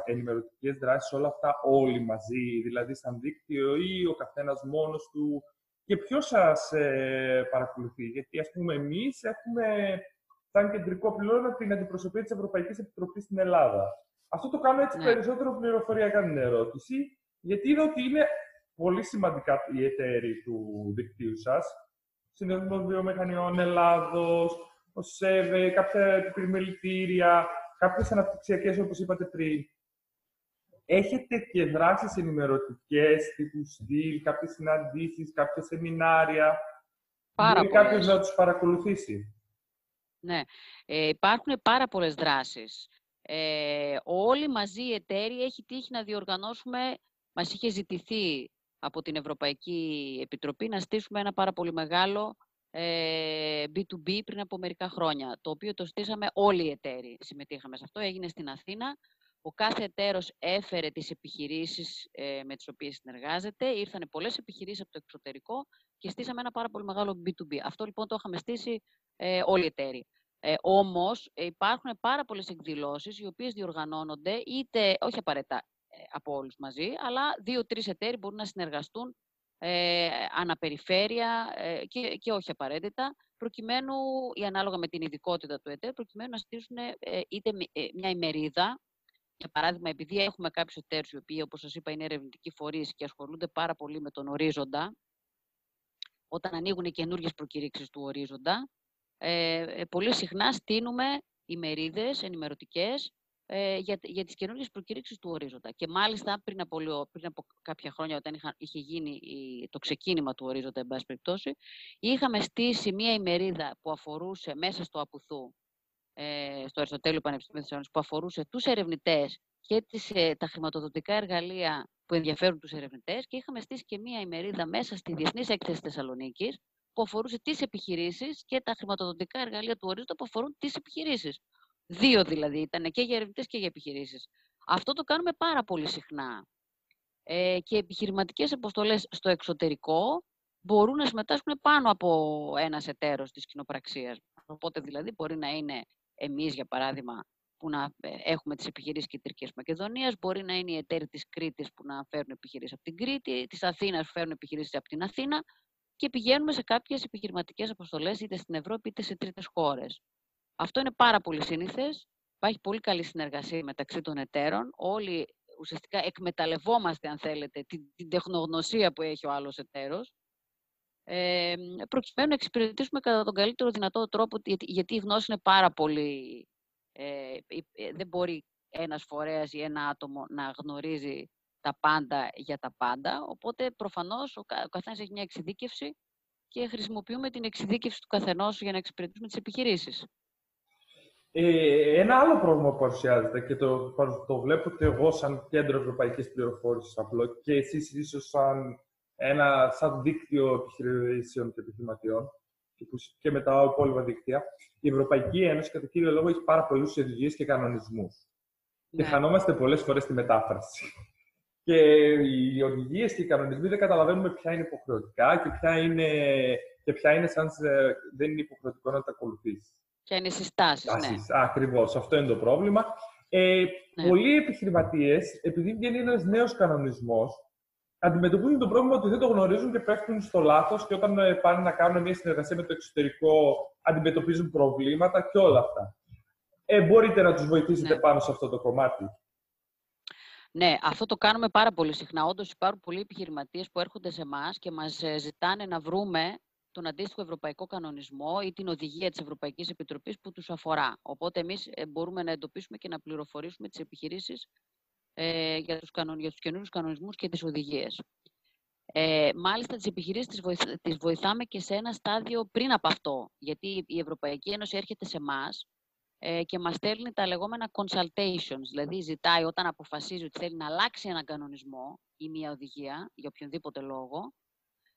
ενημερωτικές δράσεις όλα αυτά όλοι μαζί, δηλαδή σαν δίκτυο ή ο καθένας μόνος του. Και ποιος σας ε, παρακολουθεί, Γιατί ας πούμε εμείς έχουμε σαν κεντρικό πυλώνα την αντιπροσωπεία της Ευρωπαϊκής Επιτροπής στην Ελλάδα. Αυτό το κάνω έτσι ναι. περισσότερο πληροφοριακά την ερώτηση, γιατί είδα ότι είναι πολύ σημαντικά οι εταίροι του δικτύου σας. Συνδέσμο Βιομηχανιών Ελλάδος, ο ΣΕΒΕ, κάποια επιμελητήρια, κάποιες αναπτυξιακές όπως είπατε πριν. Έχετε και δράσεις ενημερωτικές τύπου στυλ, κάποιες συναντήσεις, κάποια σεμινάρια. Πάρα Μπορεί κάποιος να τους παρακολουθήσει. Ναι, ε, υπάρχουν πάρα πολλές δράσεις. Ε, όλοι μαζί οι εταίροι έχει τύχει να διοργανώσουμε, μας είχε ζητηθεί από την Ευρωπαϊκή Επιτροπή να στήσουμε ένα πάρα πολύ μεγάλο ε, B2B πριν από μερικά χρόνια, το οποίο το στήσαμε όλοι οι εταίροι. Συμμετείχαμε σε αυτό, έγινε στην Αθήνα. Ο κάθε εταίρος έφερε τις επιχειρήσεις ε, με τις οποίες συνεργάζεται. Ήρθαν πολλές επιχειρήσεις από το εξωτερικό και στήσαμε ένα πάρα πολύ μεγάλο B2B. Αυτό λοιπόν το είχαμε στήσει ε, όλοι οι εταίροι. Ε, όμως υπάρχουν πάρα πολλές εκδηλώσεις οι οποίες διοργανώνονται είτε, όχι απαραίτητα ε, από όλους μαζί, αλλά δύο-τρεις εταίροι μπορούν να συνεργαστούν ε, αναπεριφέρεια ε, και, και όχι απαραίτητα, προκειμένου, ή ανάλογα με την ειδικότητα του ΕΤΕ, προκειμένου να στήσουν ε, είτε ε, μια ημερίδα, για παράδειγμα, επειδή έχουμε κάποιους εταίρους οι οποίοι, όπως σας είπα, είναι ερευνητικοί φορείς και ασχολούνται πάρα πολύ με τον ορίζοντα, όταν ανοίγουν οι καινούργιες προκηρύξεις του ορίζοντα, ε, πολύ συχνά στείνουμε ημερίδες ενημερωτικές ε, για, για τις καινούργιες προκήρυξεις του ορίζοντα. Και μάλιστα πριν από, πριν από κάποια χρόνια, όταν είχα, είχε γίνει το ξεκίνημα του ορίζοντα, εν πάση περιπτώσει, είχαμε στήσει μία ημερίδα που αφορούσε μέσα στο Απουθού, ε, στο Αριστοτέλειο Πανεπιστήμιο Θεσσαλονίκης, που αφορούσε τους ερευνητές και τις, ε, τα χρηματοδοτικά εργαλεία που ενδιαφέρουν τους ερευνητές και είχαμε στήσει και μία ημερίδα μέσα στη Διεθνής Έκθεση Θεσσαλονίκης, που αφορούσε τις επιχειρήσεις και τα χρηματοδοτικά εργαλεία του ορίζοντα που αφορούν τις επιχειρήσεις. Δύο δηλαδή ήταν και για ερευνητές και για επιχειρήσεις. Αυτό το κάνουμε πάρα πολύ συχνά. Ε, και επιχειρηματικές αποστολές στο εξωτερικό μπορούν να συμμετάσχουν πάνω από ένας εταίρος της κοινοπραξίας. Οπότε δηλαδή μπορεί να είναι εμείς για παράδειγμα που να ε, έχουμε τις επιχειρήσεις Κεντρικής Μακεδονίας, μπορεί να είναι οι εταίροι της Κρήτης που να φέρουν επιχειρήσεις από την Κρήτη, της Αθήνας που φέρνουν επιχειρήσεις από την Αθήνα και πηγαίνουμε σε κάποιες επιχειρηματικές αποστολές είτε στην Ευρώπη είτε σε τρίτες χώρες. Αυτό είναι πάρα πολύ σύνηθες. Υπάρχει πολύ καλή συνεργασία μεταξύ των εταίρων. Όλοι ουσιαστικά εκμεταλλευόμαστε, αν θέλετε, την, την τεχνογνωσία που έχει ο άλλος εταίρος, ε, προκειμένου να εξυπηρετήσουμε κατά τον καλύτερο δυνατό τρόπο, γιατί, γιατί η γνώση είναι πάρα πολύ... Ε, ε, δεν μπορεί ένας φορέας ή ένα άτομο να γνωρίζει τα πάντα για τα πάντα, οπότε προφανώς ο, ο καθένας έχει μια εξειδίκευση και χρησιμοποιούμε την εξειδίκευση του καθενός για να εξυπηρετήσουμε τις επιχειρήσεις. Ε, ένα άλλο πρόβλημα που παρουσιάζεται και το, το βλέπω και εγώ σαν κέντρο ευρωπαϊκής πληροφόρησης απλό και εσείς ίσως σαν ένα σαν δίκτυο επιχειρήσεων και επιχειρηματιών και, και μετά υπόλοιπα δίκτυα, η Ευρωπαϊκή Ένωση κατά κύριο λόγο έχει πάρα πολλούς οδηγίε και κανονισμούς. και ναι. χανόμαστε πολλές φορές τη μετάφραση. Και οι οδηγίες και οι κανονισμοί δεν καταλαβαίνουμε ποια είναι υποχρεωτικά και ποια είναι, και ποια είναι σαν δεν είναι υποχρεωτικό να τα ακολουθήσει. Ποια είναι οι συστάσεις. Ναι. Ακριβώς. Αυτό είναι το πρόβλημα. Ε, ναι. Πολλοί επιχειρηματίες, επειδή βγαίνει ένας νέος κανονισμός, αντιμετωπίζουν το πρόβλημα ότι δεν το γνωρίζουν και πέφτουν στο λάθος και όταν ε, πάνε να κάνουν μια συνεργασία με το εξωτερικό, αντιμετωπίζουν προβλήματα και όλα αυτά. Ε, μπορείτε να τους βοηθήσετε ναι. πάνω σε αυτό το κομμάτι. Ναι, αυτό το κάνουμε πάρα πολύ συχνά. Όντως υπάρχουν πολλοί επιχειρηματίες που έρχονται σε εμάς και μας ε, ζητάνε να βρούμε τον αντίστοιχο ευρωπαϊκό κανονισμό ή την οδηγία της Ευρωπαϊκής Επιτροπής που τους αφορά. Οπότε εμείς ε, μπορούμε να εντοπίσουμε και να πληροφορήσουμε τις επιχειρήσεις ε, για τους, κανον, για τους καινούριους κανονισμούς και τις οδηγίες. Ε, μάλιστα, τις επιχειρήσεις τις, βοηθ, τις βοηθάμε και σε ένα στάδιο πριν από αυτό, γιατί η Ευρωπαϊκή Ένωση έρχεται σε εμάς ε, και μας στέλνει τα λεγόμενα consultations, δηλαδή ζητάει όταν αποφασίζει ότι θέλει να αλλάξει έναν κανονισμό ή μια οδηγία, για οποιονδήποτε λόγο,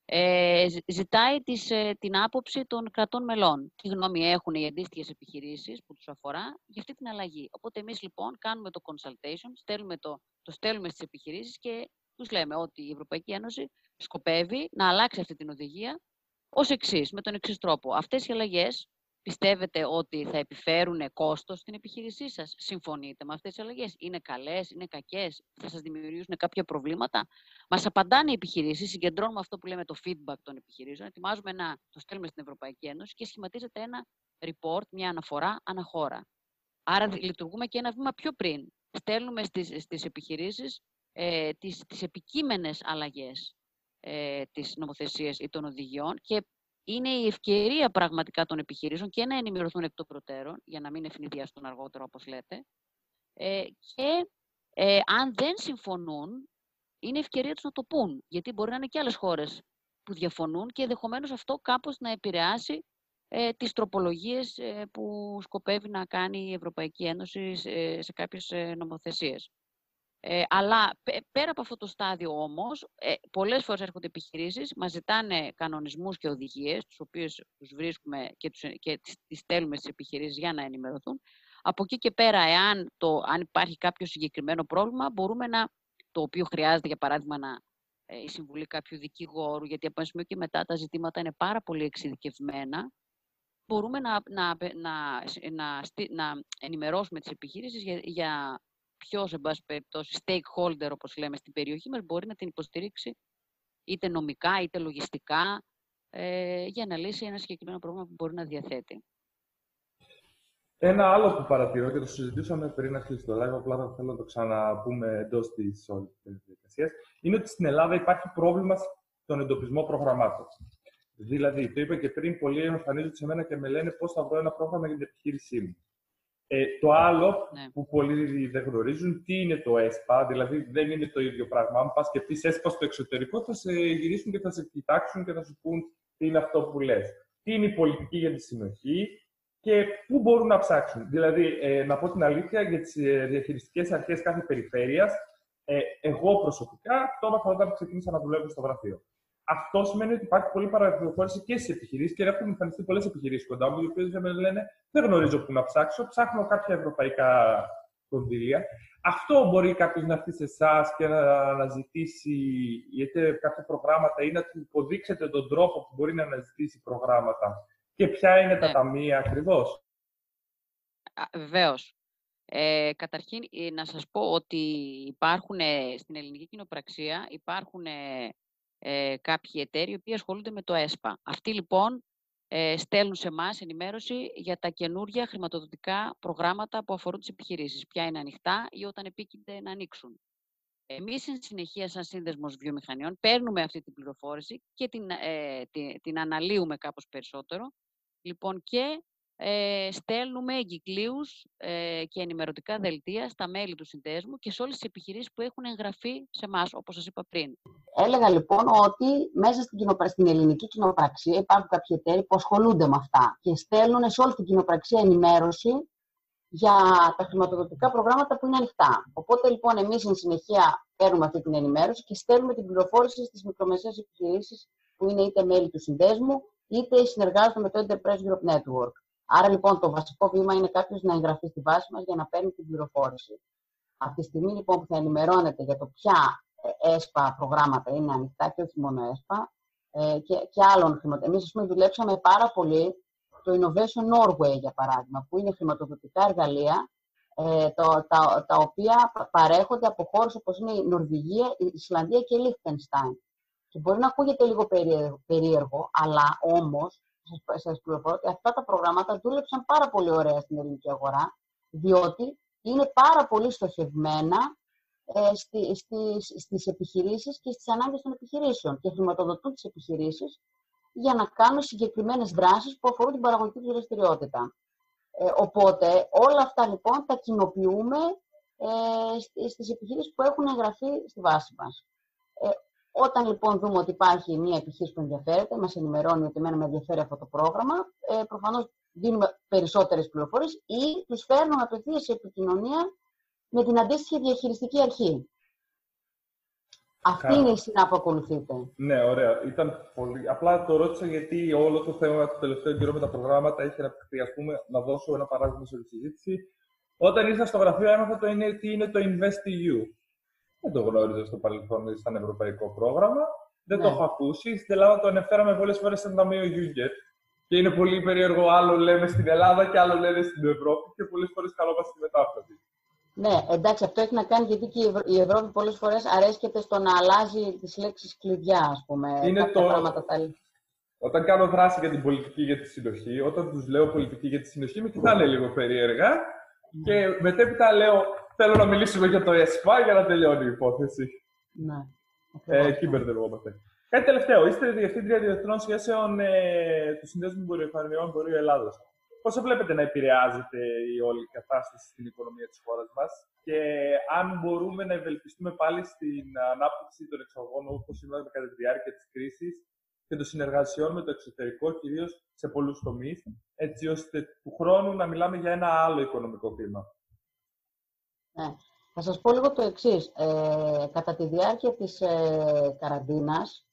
ε, ζητάει τις, ε, την άποψη των κρατών μελών. Τι γνώμη έχουν οι αντίστοιχες επιχειρήσεις που τους αφορά για αυτή την αλλαγή. Οπότε εμείς λοιπόν κάνουμε το consultation, στέλνουμε το, το στέλνουμε στις επιχειρήσεις και τους λέμε ότι η Ευρωπαϊκή Ένωση σκοπεύει να αλλάξει αυτή την οδηγία ως εξής, με τον εξής τρόπο. Αυτές οι αλλαγές Πιστεύετε ότι θα επιφέρουν κόστος στην επιχείρησή σας; Συμφωνείτε με αυτές τις αλλαγές; Είναι καλές, είναι κακές, θα σας δημιουργήσουν κάποια προβλήματα; Μας απαντάνε οι επιχειρήσεις, συγκεντρώνουμε αυτό που λέμε το feedback των επιχειρήσεων, ετοιμάζουμε ένα, το στέλνουμε στην Ευρωπαϊκή Ένωση και σχηματίζεται ένα report, μια αναφορά αναχώρα. Άρα λειτουργούμε και ένα βήμα πιο πριν. Στέλνουμε στις, στις επιχειρήσεις ε, τις, τις επικείμενες αλλαγές ε, της νομοθεσίας ή των οδηγιών και είναι η ευκαιρία πραγματικά των επιχειρήσεων και να ενημερωθούν εκ των προτέρων, για να μην ευνηδιαστούν αργότερο, όπως λέτε. Ε, και ε, αν δεν συμφωνούν, είναι ευκαιρία τους να το πούν, γιατί μπορεί να είναι και άλλες χώρες που διαφωνούν και ενδεχομένως αυτό κάπως να επηρεάσει ε, τις τροπολογίες ε, που σκοπεύει να κάνει η Ευρωπαϊκή Ένωση σε, σε κάποιες ε, νομοθεσίες. Ε, αλλά πέρα από αυτό το στάδιο όμως, ε, πολλές φορές έρχονται επιχειρήσεις, μας ζητάνε κανονισμούς και οδηγίες, τους οποίους τους βρίσκουμε και, τους, και τις στέλνουμε στις επιχειρήσεις για να ενημερωθούν. Από εκεί και πέρα, εάν το, αν υπάρχει κάποιο συγκεκριμένο πρόβλημα, μπορούμε να, το οποίο χρειάζεται, για παράδειγμα, να, ε, η συμβουλή κάποιου δικηγόρου, γιατί από ένα σημείο και μετά τα ζητήματα είναι πάρα πολύ εξειδικευμένα, μπορούμε να, να, να, να, να ενημερώσουμε τις επιχειρήσεις για, για ποιος, εν πάση περιπτώσει, stakeholder, όπως λέμε στην περιοχή μας, μπορεί να την υποστηρίξει είτε νομικά είτε λογιστικά ε, για να λύσει ένα συγκεκριμένο πρόβλημα που μπορεί να διαθέτει. Ένα άλλο που παρατηρώ και το συζητήσαμε πριν να κλείσει το live, απλά θα θέλω να το ξαναπούμε εντός της όλης διαδικασίας, είναι ότι στην Ελλάδα υπάρχει πρόβλημα στον εντοπισμό προγραμμάτων. Δηλαδή, το είπα και πριν, πολλοί εμφανίζονται σε μένα και με λένε πώς θα βρω ένα πρόγραμμα για την επιχείρησή μου. Ε, το άλλο ναι. που πολλοί δεν γνωρίζουν, τι είναι το ΕΣΠΑ, δηλαδή δεν είναι το ίδιο πράγμα. Αν πας και πεις ΕΣΠΑ στο εξωτερικό, θα σε γυρίσουν και θα σε κοιτάξουν και θα σου πούν τι είναι αυτό που λες. Τι είναι η πολιτική για τη συνοχή και πού μπορούν να ψάξουν. Δηλαδή, ε, να πω την αλήθεια, για τις ε, διαχειριστικές αρχές κάθε περιφέρειας, ε, εγώ προσωπικά τώρα θα όταν ξεκίνησα να δουλεύω στο γραφείο. Αυτό σημαίνει ότι υπάρχει πολλή παραπληροφόρηση και στι επιχειρήσεις και έχουν εμφανιστεί πολλές επιχειρήσεις κοντά μου, οι οποίες δεν με λένε Δεν γνωρίζω πού να ψάξω, ψάχνω κάποια ευρωπαϊκά κονδύλια. Αυτό μπορεί κάποιος να έρθει σε εσάς και να αναζητήσει είτε κάποια προγράμματα ή να του υποδείξετε τον τρόπο που μπορεί να αναζητήσει προγράμματα και ποια είναι τα ναι. ταμεία ακριβώς. Βεβαίως. Ε, καταρχήν, ε, να σας πω ότι υπάρχουν στην ελληνική κοινοπραξία υπάρχουν ε, κάποιοι εταίροι οι οποίοι ασχολούνται με το ΕΣΠΑ. Αυτοί λοιπόν ε, στέλνουν σε εμάς ενημέρωση για τα καινούργια χρηματοδοτικά προγράμματα που αφορούν τις επιχειρήσεις. Ποια είναι ανοιχτά ή όταν επίκυνται να ανοίξουν. Εμείς, στην συνεχεία, σαν σύνδεσμος βιομηχανιών, παίρνουμε αυτή την πληροφόρηση και την, ε, την, την αναλύουμε κάπως περισσότερο. Λοιπόν, και ε, στέλνουμε εγκυκλίους ε, και ενημερωτικά δελτία στα μέλη του συνδέσμου και σε όλες τις επιχειρήσεις που έχουν εγγραφεί σε εμάς, όπως σας είπα πριν. Έλεγα λοιπόν ότι μέσα στην, κοινοπρα... στην ελληνική κοινοπραξία υπάρχουν κάποιοι εταίροι που ασχολούνται με αυτά και στέλνουν σε όλη την κοινοπραξία ενημέρωση για τα χρηματοδοτικά προγράμματα που είναι ανοιχτά. Οπότε λοιπόν εμείς στην συνεχεία παίρνουμε αυτή την ενημέρωση και στέλνουμε την πληροφόρηση στις μικρομεσαίες επιχειρήσεις που είναι είτε μέλη του συνδέσμου είτε συνεργάζονται με το Enterprise Europe Network. Άρα λοιπόν το βασικό βήμα είναι κάποιος να εγγραφεί στη βάση μας για να παίρνει την πληροφόρηση. Από τη στιγμή λοιπόν που θα ενημερώνετε για το ποια ε, ΕΣΠΑ προγράμματα είναι ανοιχτά και όχι μόνο ΕΣΠΑ ε, και, και άλλων χρηματοδοτών. Εμείς, ας πούμε, δουλέψαμε πάρα πολύ το Innovation Norway, για παράδειγμα, που είναι χρηματοδοτικά εργαλεία ε, το, τα, τα οποία παρέχονται από χώρες όπως είναι η Νορβηγία, η Ισλανδία και η Λίχτενστάιν. Και μπορεί να ακούγεται λίγο περίεργο, περίεργο αλλά όμως σας, σας πληροφορώ ότι αυτά τα προγράμματα δούλεψαν πάρα πολύ ωραία στην ελληνική αγορά, διότι είναι πάρα πολύ στοχευμένα ε, στη, στις, στις επιχειρήσεις και στις ανάγκες των επιχειρήσεων και χρηματοδοτούν τις επιχειρήσεις για να κάνουν συγκεκριμένες δράσεις που αφορούν την παραγωγική τους δραστηριότητα. Ε, οπότε όλα αυτά λοιπόν τα κοινοποιούμε ε, στις επιχειρήσεις που έχουν εγγραφεί στη βάση μας. Ε, όταν λοιπόν δούμε ότι υπάρχει μια επιχείρηση που ενδιαφέρεται, μας ενημερώνει ότι εμένα με ενδιαφέρει αυτό το πρόγραμμα, ε, προφανώς δίνουμε περισσότερες πληροφορίες ή τους φέρνουμε απευθείας σε επικοινωνία με την αντίστοιχη διαχειριστική αρχή. Αυτή είναι η σειρά που ακολουθείτε. Ναι, ωραία. Ήταν πολύ... Απλά το ρώτησα γιατί όλο το θέμα το τελευταίο καιρό με τα προγράμματα έχει αναπτυχθεί. Α πούμε, να δώσω ένα παράδειγμα σε συζήτηση. Όταν ήρθα στο γραφείο, έμαθα το είναι, τι είναι το InvestEU. Δεν το γνώριζα στο παρελθόν, σαν ευρωπαϊκό πρόγραμμα. Δεν ναι. το έχω ακούσει. Στην Ελλάδα το αναφέραμε πολλές φορές σαν ταμείο Γιούγκερ. Και είναι πολύ περίεργο. Άλλο λέμε στην Ελλάδα και άλλο λένε στην Ευρώπη. Και πολλές φορές καλόμαστε στη μετάφραση. Ναι, εντάξει, αυτό έχει να κάνει γιατί και η Ευρώπη πολλές φορές αρέσκεται στο να αλλάζει τις λέξεις κλειδιά, ας πούμε. Είναι το... Πράγματα Όταν κάνω δράση για την πολιτική για τη συνοχή, όταν τους λέω πολιτική για τη συνοχή, με κοιτάνε λίγο περίεργα. Ναι. Και μετέπειτα λέω, θέλω να μιλήσουμε για το ΕΣΠΑ για να τελειώνει η υπόθεση. Ναι. Ε, εκεί μπερδευόμαστε. Κάτι τελευταίο. Είστε διευθύντρια διεθνών σχέσεων ε, του Συνδέσμου Βορειοεφανειών Βορείου Ελλάδος. Πώς βλέπετε να επηρεάζεται η όλη κατάσταση στην οικονομία της χώρας μας και αν μπορούμε να ευελπιστούμε πάλι στην ανάπτυξη των εξαγωγών όπως συμβαίνει κατά τη διάρκεια της κρίσης και των συνεργασιών με το εξωτερικό, κυρίως σε πολλούς τομείς, έτσι ώστε του χρόνου να μιλάμε για ένα άλλο οικονομικό κλίμα. Ναι. Θα σας πω λίγο το εξής. Ε, κατά τη διάρκεια της ε, καραντίνας,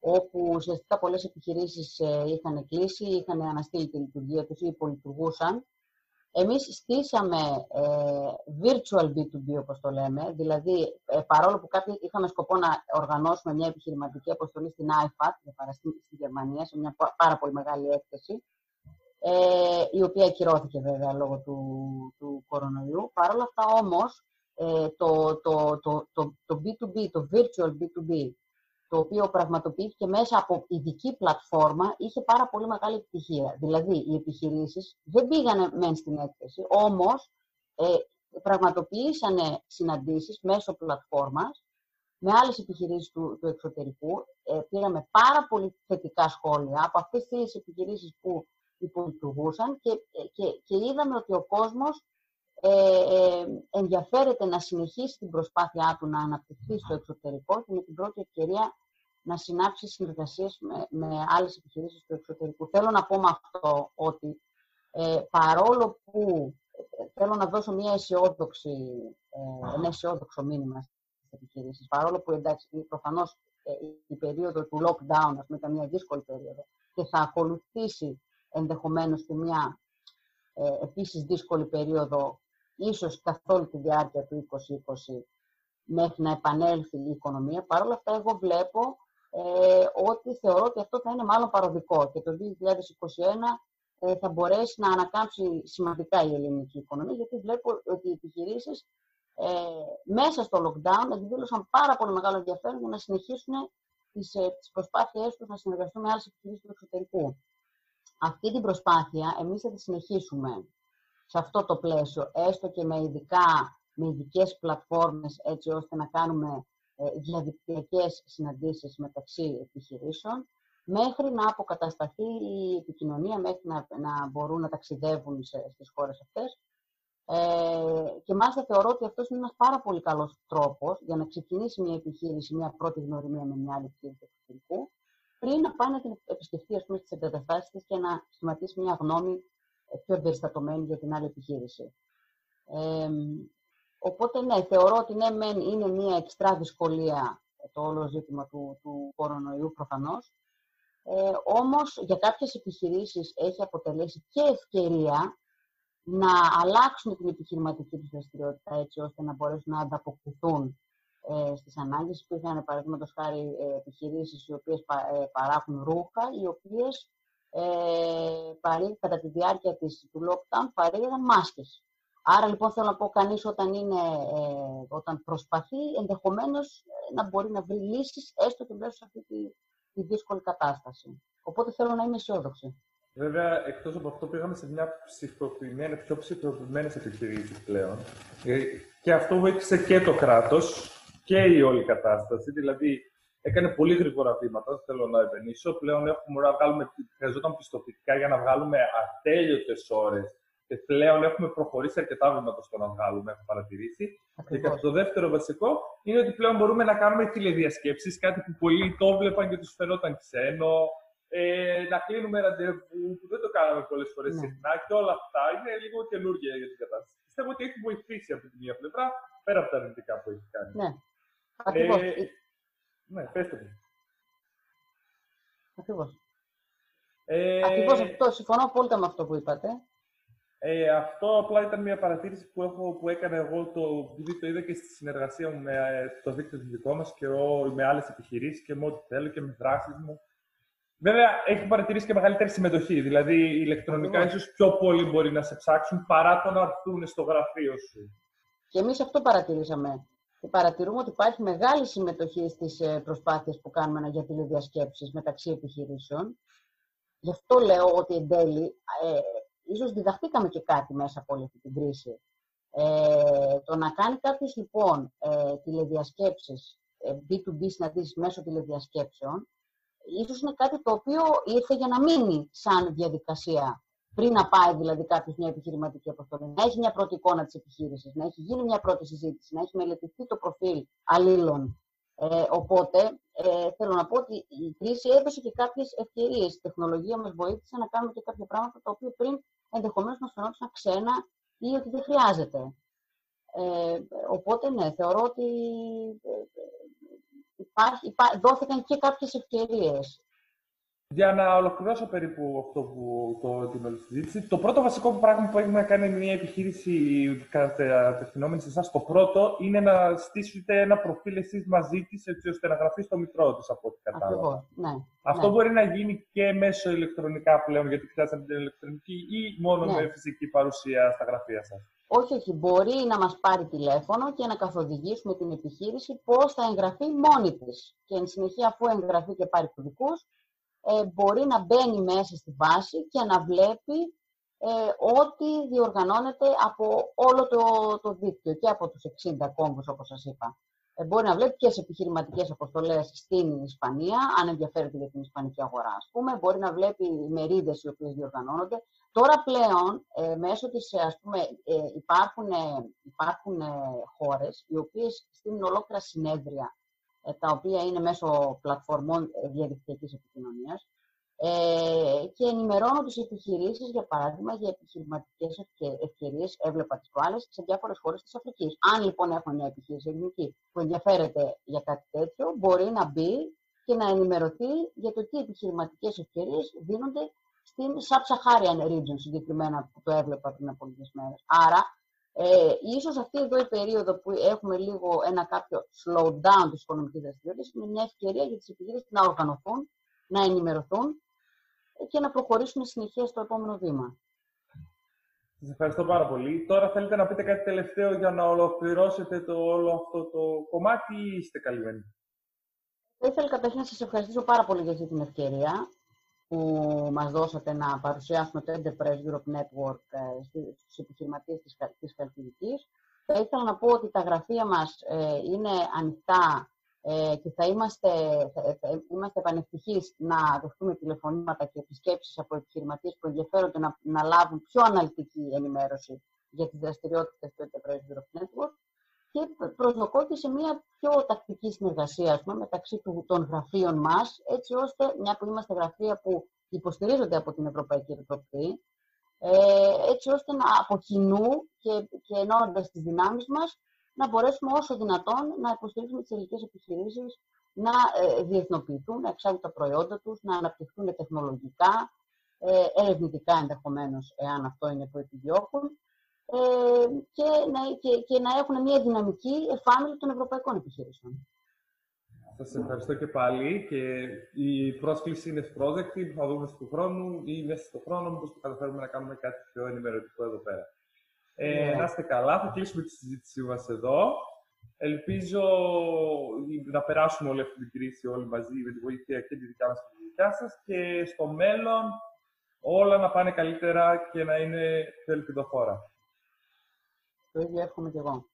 όπου ουσιαστικά πολλές επιχειρήσεις ε, είχαν κλείσει, είχαν αναστείλει τη λειτουργία τους ή υπολειτουργούσαν. Εμείς στήσαμε ε, virtual B2B, όπως το λέμε, δηλαδή ε, παρόλο που κάποιοι είχαμε σκοπό να οργανώσουμε μια επιχειρηματική αποστολή στην IFAT, για παραστή στη Γερμανία, σε μια πάρα πολύ μεγάλη έκθεση, ε, η οποία ακυρώθηκε βέβαια λόγω του, του κορονοϊού. Παρ' όλα αυτά όμως, ε, το, το, το, το, το B2B, το virtual B2B, το οποίο πραγματοποιήθηκε μέσα από ειδική πλατφόρμα, είχε πάρα πολύ μεγάλη επιτυχία. Δηλαδή, οι επιχειρήσεις δεν πήγανε μεν στην έκθεση, όμως ε, πραγματοποιήσανε συναντήσεις μέσω πλατφόρμας με άλλες επιχειρήσεις του, του εξωτερικού. Ε, πήραμε πάρα πολύ θετικά σχόλια από αυτές τις επιχειρήσεις που υπολειτουργούσαν και, ε, και, και είδαμε ότι ο κόσμος ε, ε, ενδιαφέρεται να συνεχίσει την προσπάθειά του να αναπτυχθεί στο εξωτερικό και με την πρώτη ευκαιρία να συνάψει συνεργασίες με, με άλλες επιχειρήσεις του εξωτερικού. Θέλω να πω με αυτό ότι ε, παρόλο που ε, θέλω να δώσω μια αισιόδοξη, ε, ένα αισιόδοξο μήνυμα στις επιχειρήσεις, παρόλο που εντάξει, προφανώς ε, η περίοδο του lockdown ας πούμε, ήταν μια δύσκολη περίοδο και θα ακολουθήσει ενδεχομένως και μια ε, επίσης δύσκολη περίοδο ίσως καθ' όλη τη διάρκεια του 2020 μέχρι να επανέλθει η οικονομία. Παρ' όλα αυτά, εγώ βλέπω ε, ότι θεωρώ ότι αυτό θα είναι μάλλον παροδικό και το 2021 ε, θα μπορέσει να ανακάμψει σημαντικά η ελληνική οικονομία, γιατί βλέπω ότι οι επιχειρήσεις ε, μέσα στο lockdown εκδήλωσαν πάρα πολύ μεγάλο ενδιαφέρον για να συνεχίσουν τις, ε, τις προσπάθειές τους να συνεργαστούν με άλλες επιχειρήσεις του εξωτερικού. Αυτή την προσπάθεια εμείς θα τη συνεχίσουμε σε αυτό το πλαίσιο, έστω και με ειδικά με ειδικές πλατφόρμες έτσι ώστε να κάνουμε ε, διαδικτυακές συναντήσεις μεταξύ επιχειρήσεων, μέχρι να αποκατασταθεί η επικοινωνία, μέχρι να, να μπορούν να ταξιδεύουν σε, στις χώρες αυτές. Ε, και μάλιστα θεωρώ ότι αυτός είναι ένας πάρα πολύ καλός τρόπος για να ξεκινήσει μια επιχείρηση, μια πρώτη γνωριμία με μια άλλη επιχείρηση εξωτερικού, πριν να πάει να την επισκεφτεί ας πούμε, στις εγκαταστάσεις της και να σχηματίσει μια γνώμη ε, πιο εμπεριστατωμένη για την άλλη επιχείρηση. Ε, Οπότε ναι, θεωρώ ότι ναι, μεν είναι μια εξτρά δυσκολία το όλο ζήτημα του, του κορονοϊού προφανώς. Ε, όμως για κάποιες επιχειρήσεις έχει αποτελέσει και ευκαιρία να αλλάξουν την επιχειρηματική τους δραστηριότητα έτσι ώστε να μπορέσουν να ανταποκριθούν ε, στις ανάγκες. Υπήρχαν, παραδείγματος χάρη, ε, επιχειρήσεις οι οποίες ε, παράγουν ρούχα, οι οποίες ε, παρή, κατά τη διάρκεια της, του lockdown παρήγαν μάσκες. Άρα λοιπόν θέλω να πω κανείς όταν, είναι, ε, όταν προσπαθεί ενδεχομένως ε, να μπορεί να βρει λύσεις έστω και μέσα σε αυτή τη, τη δύσκολη κατάσταση. Οπότε θέλω να είμαι αισιόδοξη. Βέβαια, εκτός από αυτό, πήγαμε σε μια ψηφοποιημένη, πιο ψηφοποιημένες επιχειρήσεις πλέον. Ε, και αυτό βοήθησε και το κράτος και η όλη κατάσταση. Δηλαδή, έκανε πολύ γρήγορα βήματα, θέλω να επενήσω. Πλέον έχουμε να βγάλουμε, χρειαζόταν πιστοποιητικά για να βγάλουμε ατέλειωτες ώρες και πλέον έχουμε προχωρήσει αρκετά βήματα στο να βγάλουμε, έχω παρατηρήσει. Ακριβώς. Και το δεύτερο βασικό είναι ότι πλέον μπορούμε να κάνουμε τηλεδιασκέψεις, κάτι που πολλοί το βλέπαν και τους φαινόταν ξένο. Ε, να κλείνουμε ραντεβού που δεν το κάναμε πολλές φορές ναι. συχνά και όλα αυτά είναι λίγο καινούργια για την κατάσταση. Πιστεύω ότι έχει βοηθήσει από τη μία πλευρά πέρα από τα αρνητικά που έχει κάνει. Ναι. Ακριβώς. Ε, ναι, πέστε μου. Ακριβώς. Ε, Ακριβώς αυτό. Συμφωνώ απόλυτα με αυτό που είπατε. Ε, αυτό απλά ήταν μια παρατήρηση που, έχω, που έκανα εγώ, το, επειδή το είδα και στη συνεργασία μου με ε, το δίκτυο του δικό μας και εγώ, με άλλες επιχειρήσεις και με ό,τι θέλω και με δράσεις μου. Βέβαια, έχει παρατηρήσει και μεγαλύτερη συμμετοχή. Δηλαδή, ηλεκτρονικά ίσως πιο πολύ μπορεί να σε ψάξουν παρά το να έρθουν στο γραφείο σου. Και εμείς αυτό παρατηρήσαμε. Και παρατηρούμε ότι υπάρχει μεγάλη συμμετοχή στις ε, προσπάθειες που κάνουμε για τηλεδιασκέψεις μεταξύ επιχειρήσεων. Γι' αυτό λέω ότι εν τέλει ε, ίσως διδαχτήκαμε και κάτι μέσα από όλη αυτή την κρίση. Ε, το να κάνει κάποιος λοιπόν ε, τηλεδιασκέψεις, ε, B2B συναντήσεις μέσω τηλεδιασκέψεων, ίσως είναι κάτι το οποίο ήρθε για να μείνει σαν διαδικασία πριν να πάει δηλαδή κάποιος μια επιχειρηματική αποστολή, να έχει μια πρώτη εικόνα της επιχείρησης, να έχει γίνει μια πρώτη συζήτηση, να έχει μελετηθεί το προφίλ αλλήλων ε, οπότε, ε, θέλω να πω ότι η κρίση έδωσε και κάποιες ευκαιρίες. Η τεχνολογία μας βοήθησε να κάνουμε και κάποια πράγματα τα οποία πριν ενδεχομένως μας φαινόταν ξένα ή ότι δεν χρειάζεται. Ε, οπότε, ναι, θεωρώ ότι ε, υπάρχει, υπά, δόθηκαν και κάποιες ευκαιρίες για να ολοκληρώσω περίπου αυτό που το, την όλη συζήτηση, το πρώτο βασικό πράγμα που έχουμε κάνει μια επιχείρηση κατευθυνόμενη σε εσάς, το πρώτο είναι να στήσετε ένα προφίλ εσείς μαζί της, έτσι ώστε να γραφεί στο μητρό της, από ό,τι κατάλαβα. Ναι, αυτό ναι. μπορεί να γίνει και μέσω ηλεκτρονικά πλέον, γιατί χρειάζεται την ηλεκτρονική, ή μόνο ναι. με φυσική παρουσία στα γραφεία σας. Όχι, όχι. Μπορεί να μας πάρει τηλέφωνο και να καθοδηγήσουμε την επιχείρηση πώς θα εγγραφεί μόνη της. Και εν συνεχεία, αφού εγγραφεί και πάρει κωδικούς, ε, μπορεί να μπαίνει μέσα στη βάση και να βλέπει ε, ό,τι διοργανώνεται από όλο το, το δίκτυο και από τους 60 κόμβους, όπως σας είπα. Ε, μπορεί να βλέπει ποιες επιχειρηματικές αποστολές στην Ισπανία, αν ενδιαφέρεται για την Ισπανική αγορά, ας πούμε. Μπορεί να βλέπει μερίδες οι οποίες διοργανώνονται. Τώρα πλέον, ε, μέσω της, ας πούμε, ε, υπάρχουν, υπάρχουν χώρες οι οποίες στην ολόκληρα συνέδρια ε, τα οποία είναι μέσω πλατφορμών ε, διαδικτυακής επικοινωνίας ε, και ενημερώνω τις επιχειρήσεις, για παράδειγμα, για επιχειρηματικές ευκαιρίες, έβλεπα τις προάλλες, σε διάφορες χώρες της Αφρικής. Αν λοιπόν έχουμε μια επιχείρηση ελληνική που ενδιαφέρεται για κάτι τέτοιο, μπορεί να μπει και να ενημερωθεί για το τι επιχειρηματικές ευκαιρίες δίνονται στην Sub-Saharan region συγκεκριμένα που το έβλεπα πριν από λίγες μέρες. Άρα ε, ίσως αυτή εδώ η περίοδο που έχουμε λίγο ένα κάποιο slowdown της οικονομικής δραστηριότητας είναι μια ευκαιρία για τις επιχειρήσεις να οργανωθούν, να ενημερωθούν και να προχωρήσουν συνεχεία στο επόμενο βήμα. Σας ευχαριστώ πάρα πολύ. Τώρα θέλετε να πείτε κάτι τελευταίο για να ολοκληρώσετε το όλο αυτό το κομμάτι ή είστε καλυμμένοι; Θα ήθελα καταρχήν να σας ευχαριστήσω πάρα πολύ για αυτή την ευκαιρία που μας δώσατε να παρουσιάσουμε το Enterprise Europe Network ε, στους επιχειρηματίες της, της Θα ήθελα να πω ότι τα γραφεία μας ε, είναι ανοιχτά ε, και θα είμαστε, θα, είμαστε επανευτυχείς να δεχτούμε τηλεφωνήματα και επισκέψεις από επιχειρηματίες που ενδιαφέρονται να, να λάβουν πιο αναλυτική ενημέρωση για τις δραστηριότητες του Enterprise Europe Network και προσδοκώ και σε μια πιο τακτική συνεργασία πούμε, μεταξύ του, των γραφείων μας, έτσι ώστε, μια που είμαστε γραφεία που υποστηρίζονται από την Ευρωπαϊκή Επιτροπή, ε, έτσι ώστε να από κοινού και, και ενώνοντας τις δυνάμεις μας, να μπορέσουμε όσο δυνατόν να υποστηρίζουμε τις ελληνικές επιχειρήσεις να ε, διεθνοποιηθούν, να εξάγουν τα προϊόντα τους, να αναπτυχθούν τεχνολογικά, ε, ερευνητικά ενδεχομένως, εάν αυτό είναι που επιδιώκουν, ε, και, να, και, και να έχουν μια δυναμική εφάμιλη των ευρωπαϊκών επιχειρήσεων. Σας ευχαριστώ και πάλι και η πρόσκληση είναι πρόσδεκτη. Θα δούμε του χρόνου ή μέσα στον χρόνο μήπως θα καταφέρουμε να κάνουμε κάτι πιο ενημερωτικό εδώ πέρα. Ε, yeah. Να είστε καλά, θα κλείσουμε τη συζήτησή μας εδώ. Ελπίζω να περάσουμε όλη αυτή την κρίση όλοι μαζί με τη βοήθεια και τη δικιά μας και τη δικιά σας και στο μέλλον όλα να πάνε καλύτερα και να είναι πιο ελπιδοφόρα. Το ίδιο εύχομαι και εγώ.